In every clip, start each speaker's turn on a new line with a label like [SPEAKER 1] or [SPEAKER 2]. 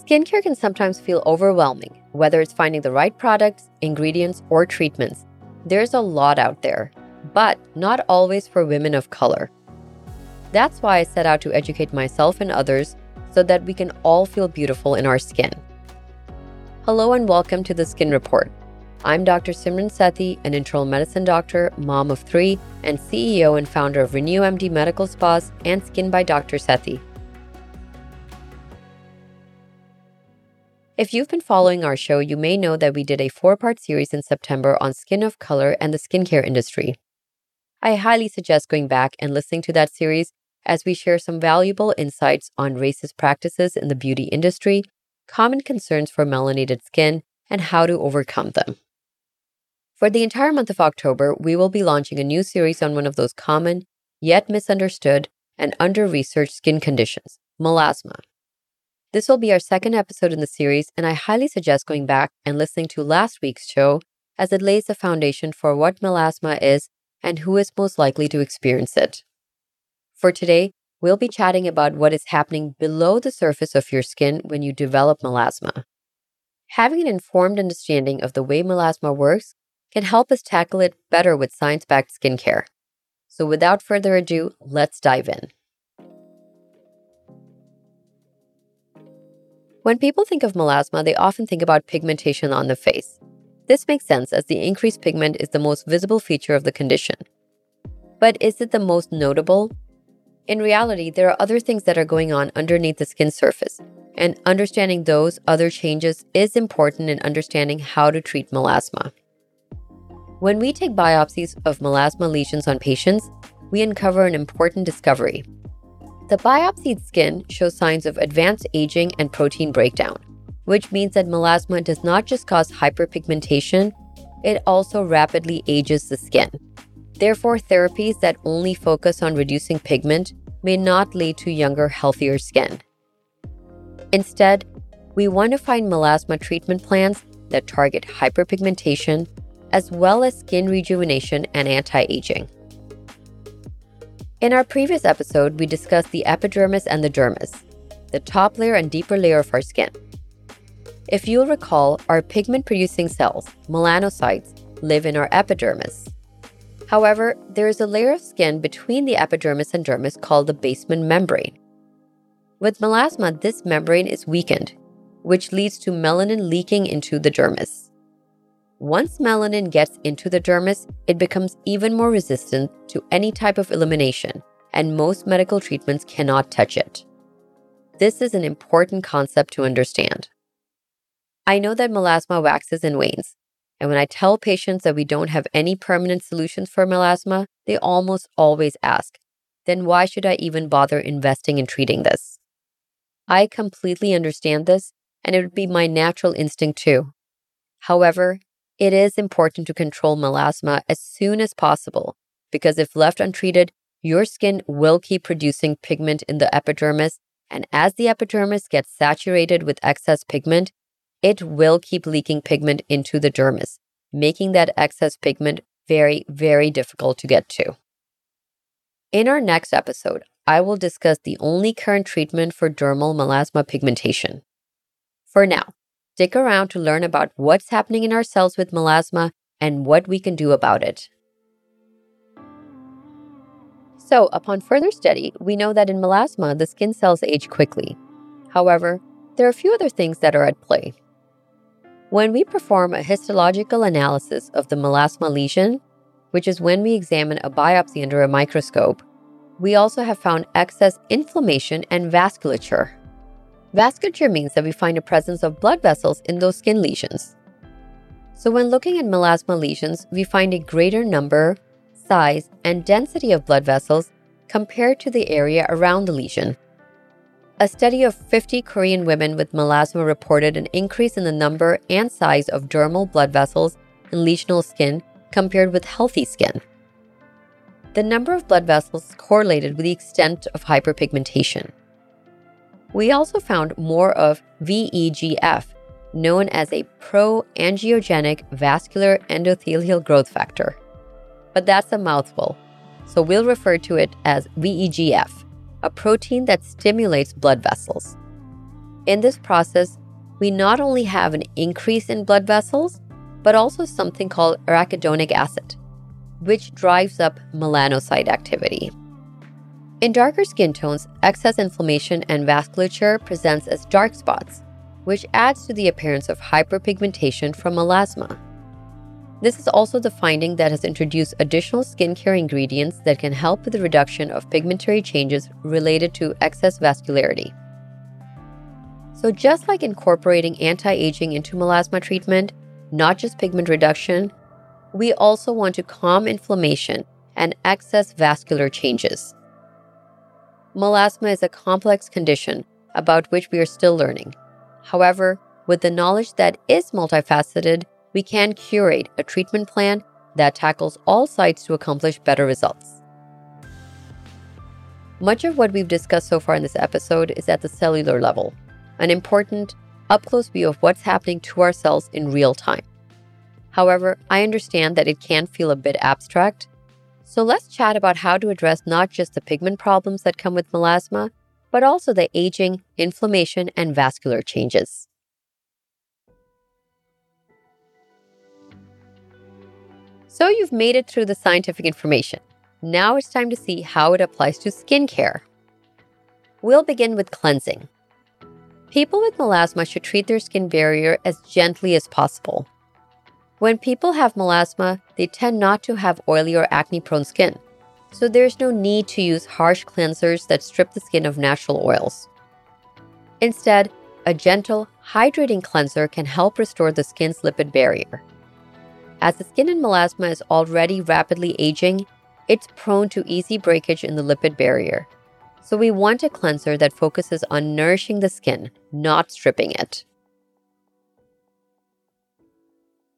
[SPEAKER 1] Skincare can sometimes feel overwhelming, whether it's finding the right products, ingredients, or treatments. There's a lot out there, but not always for women of color. That's why I set out to educate myself and others so that we can all feel beautiful in our skin. Hello and welcome to the Skin Report. I'm Dr. Simran Sethi, an internal medicine doctor, mom of three, and CEO and founder of Renew MD Medical Spas and Skin by Dr. Sethi. If you've been following our show, you may know that we did a four part series in September on skin of color and the skincare industry. I highly suggest going back and listening to that series as we share some valuable insights on racist practices in the beauty industry, common concerns for melanated skin, and how to overcome them. For the entire month of October, we will be launching a new series on one of those common, yet misunderstood, and under researched skin conditions melasma. This will be our second episode in the series, and I highly suggest going back and listening to last week's show as it lays the foundation for what melasma is and who is most likely to experience it. For today, we'll be chatting about what is happening below the surface of your skin when you develop melasma. Having an informed understanding of the way melasma works can help us tackle it better with science backed skincare. So, without further ado, let's dive in. When people think of melasma, they often think about pigmentation on the face. This makes sense as the increased pigment is the most visible feature of the condition. But is it the most notable? In reality, there are other things that are going on underneath the skin surface, and understanding those other changes is important in understanding how to treat melasma. When we take biopsies of melasma lesions on patients, we uncover an important discovery the biopsied skin shows signs of advanced aging and protein breakdown, which means that melasma does not just cause hyperpigmentation, it also rapidly ages the skin. Therefore, therapies that only focus on reducing pigment may not lead to younger, healthier skin. Instead, we want to find melasma treatment plans that target hyperpigmentation as well as skin rejuvenation and anti aging. In our previous episode, we discussed the epidermis and the dermis, the top layer and deeper layer of our skin. If you'll recall, our pigment producing cells, melanocytes, live in our epidermis. However, there is a layer of skin between the epidermis and dermis called the basement membrane. With melasma, this membrane is weakened, which leads to melanin leaking into the dermis. Once melanin gets into the dermis, it becomes even more resistant to any type of elimination, and most medical treatments cannot touch it. This is an important concept to understand. I know that melasma waxes and wanes, and when I tell patients that we don't have any permanent solutions for melasma, they almost always ask, then why should I even bother investing in treating this? I completely understand this, and it would be my natural instinct too. However, it is important to control melasma as soon as possible because if left untreated, your skin will keep producing pigment in the epidermis. And as the epidermis gets saturated with excess pigment, it will keep leaking pigment into the dermis, making that excess pigment very, very difficult to get to. In our next episode, I will discuss the only current treatment for dermal melasma pigmentation. For now, Stick around to learn about what's happening in our cells with melasma and what we can do about it. So, upon further study, we know that in melasma, the skin cells age quickly. However, there are a few other things that are at play. When we perform a histological analysis of the melasma lesion, which is when we examine a biopsy under a microscope, we also have found excess inflammation and vasculature Vasculature means that we find a presence of blood vessels in those skin lesions. So, when looking at melasma lesions, we find a greater number, size, and density of blood vessels compared to the area around the lesion. A study of 50 Korean women with melasma reported an increase in the number and size of dermal blood vessels in lesional skin compared with healthy skin. The number of blood vessels correlated with the extent of hyperpigmentation. We also found more of VEGF, known as a pro-angiogenic vascular endothelial growth factor. But that's a mouthful, so we'll refer to it as VEGF, a protein that stimulates blood vessels. In this process, we not only have an increase in blood vessels, but also something called arachidonic acid, which drives up melanocyte activity. In darker skin tones, excess inflammation and vasculature presents as dark spots, which adds to the appearance of hyperpigmentation from melasma. This is also the finding that has introduced additional skincare ingredients that can help with the reduction of pigmentary changes related to excess vascularity. So, just like incorporating anti aging into melasma treatment, not just pigment reduction, we also want to calm inflammation and excess vascular changes. Melasma is a complex condition about which we are still learning. However, with the knowledge that is multifaceted, we can curate a treatment plan that tackles all sides to accomplish better results. Much of what we've discussed so far in this episode is at the cellular level, an important, up close view of what's happening to our cells in real time. However, I understand that it can feel a bit abstract, so let's chat about how to address not just the pigment problems that come with melasma, but also the aging, inflammation, and vascular changes. So you've made it through the scientific information. Now it's time to see how it applies to skincare. We'll begin with cleansing. People with melasma should treat their skin barrier as gently as possible. When people have melasma, they tend not to have oily or acne prone skin so there's no need to use harsh cleansers that strip the skin of natural oils. Instead, a gentle, hydrating cleanser can help restore the skin's lipid barrier. As the skin in melasma is already rapidly aging, it's prone to easy breakage in the lipid barrier. So we want a cleanser that focuses on nourishing the skin, not stripping it.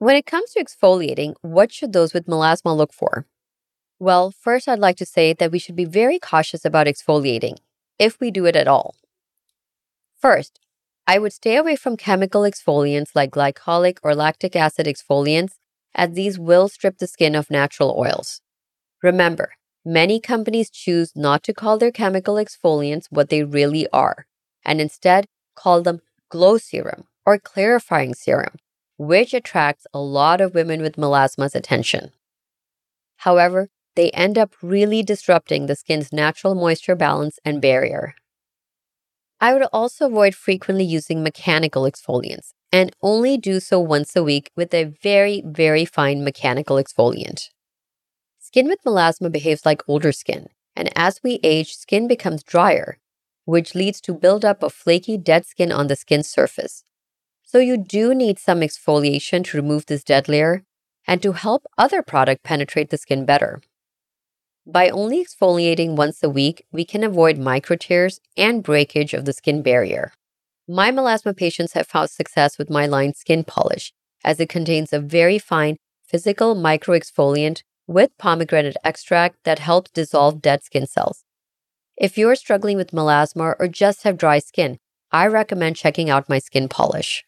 [SPEAKER 1] When it comes to exfoliating, what should those with melasma look for? Well, first, I'd like to say that we should be very cautious about exfoliating, if we do it at all. First, I would stay away from chemical exfoliants like glycolic or lactic acid exfoliants, as these will strip the skin of natural oils. Remember, many companies choose not to call their chemical exfoliants what they really are, and instead call them glow serum or clarifying serum, which attracts a lot of women with melasma's attention. However, they end up really disrupting the skin's natural moisture balance and barrier. I would also avoid frequently using mechanical exfoliants and only do so once a week with a very, very fine mechanical exfoliant. Skin with melasma behaves like older skin, and as we age, skin becomes drier, which leads to buildup of flaky dead skin on the skin's surface. So you do need some exfoliation to remove this dead layer and to help other product penetrate the skin better. By only exfoliating once a week, we can avoid micro tears and breakage of the skin barrier. My melasma patients have found success with my line Skin Polish, as it contains a very fine physical micro exfoliant with pomegranate extract that helps dissolve dead skin cells. If you're struggling with melasma or just have dry skin, I recommend checking out my Skin Polish.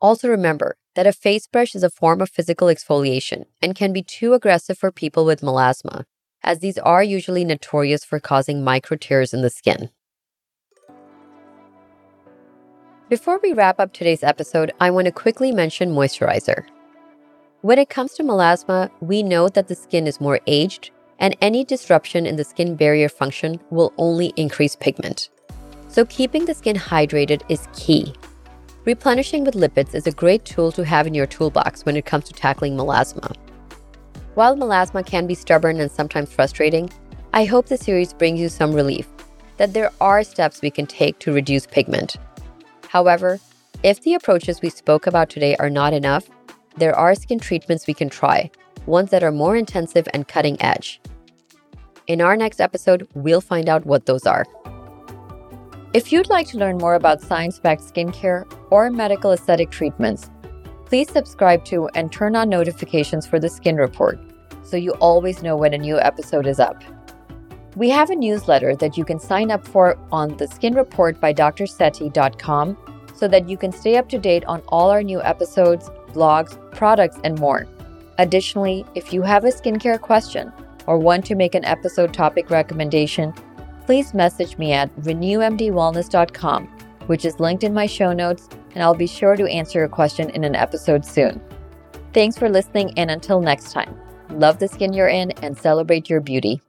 [SPEAKER 1] Also, remember that a face brush is a form of physical exfoliation and can be too aggressive for people with melasma as these are usually notorious for causing micro tears in the skin. Before we wrap up today's episode, I want to quickly mention moisturizer. When it comes to melasma, we know that the skin is more aged, and any disruption in the skin barrier function will only increase pigment. So, keeping the skin hydrated is key. Replenishing with lipids is a great tool to have in your toolbox when it comes to tackling melasma. While melasma can be stubborn and sometimes frustrating, I hope the series brings you some relief that there are steps we can take to reduce pigment. However, if the approaches we spoke about today are not enough, there are skin treatments we can try, ones that are more intensive and cutting edge. In our next episode, we'll find out what those are. If you'd like to learn more about science backed skincare or medical aesthetic treatments, Please subscribe to and turn on notifications for the Skin Report so you always know when a new episode is up. We have a newsletter that you can sign up for on the Skin Report by drsethi.com so that you can stay up to date on all our new episodes, blogs, products, and more. Additionally, if you have a skincare question or want to make an episode topic recommendation, please message me at renewmdwellness.com which is linked in my show notes, and I'll be sure to answer your question in an episode soon. Thanks for listening, and until next time, love the skin you're in and celebrate your beauty.